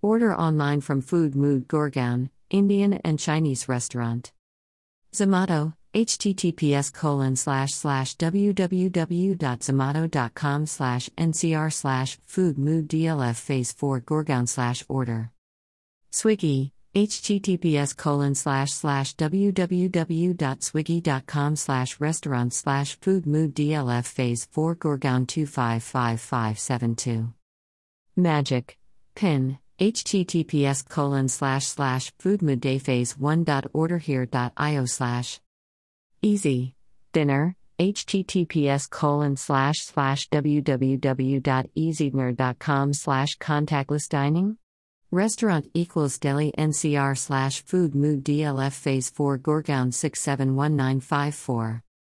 Order online from Food Mood Gurgaon, Indian and Chinese restaurant. Zomato, https colon slash slash www.zomato.com slash ncr slash food mood dlf phase 4 Gurgaon slash order. Swiggy, https colon slash slash www.swiggy.com slash restaurant slash food mood dlf phase 4 Gurgaon 255572. Magic. Pin https colon slash slash foodmoodayphase1.orderhere.io slash easy. Dinner https colon slash slash www.easydinner.com slash contactless dining. Restaurant equals delhi ncr slash food mood dlf phase 4 gurgaon 671954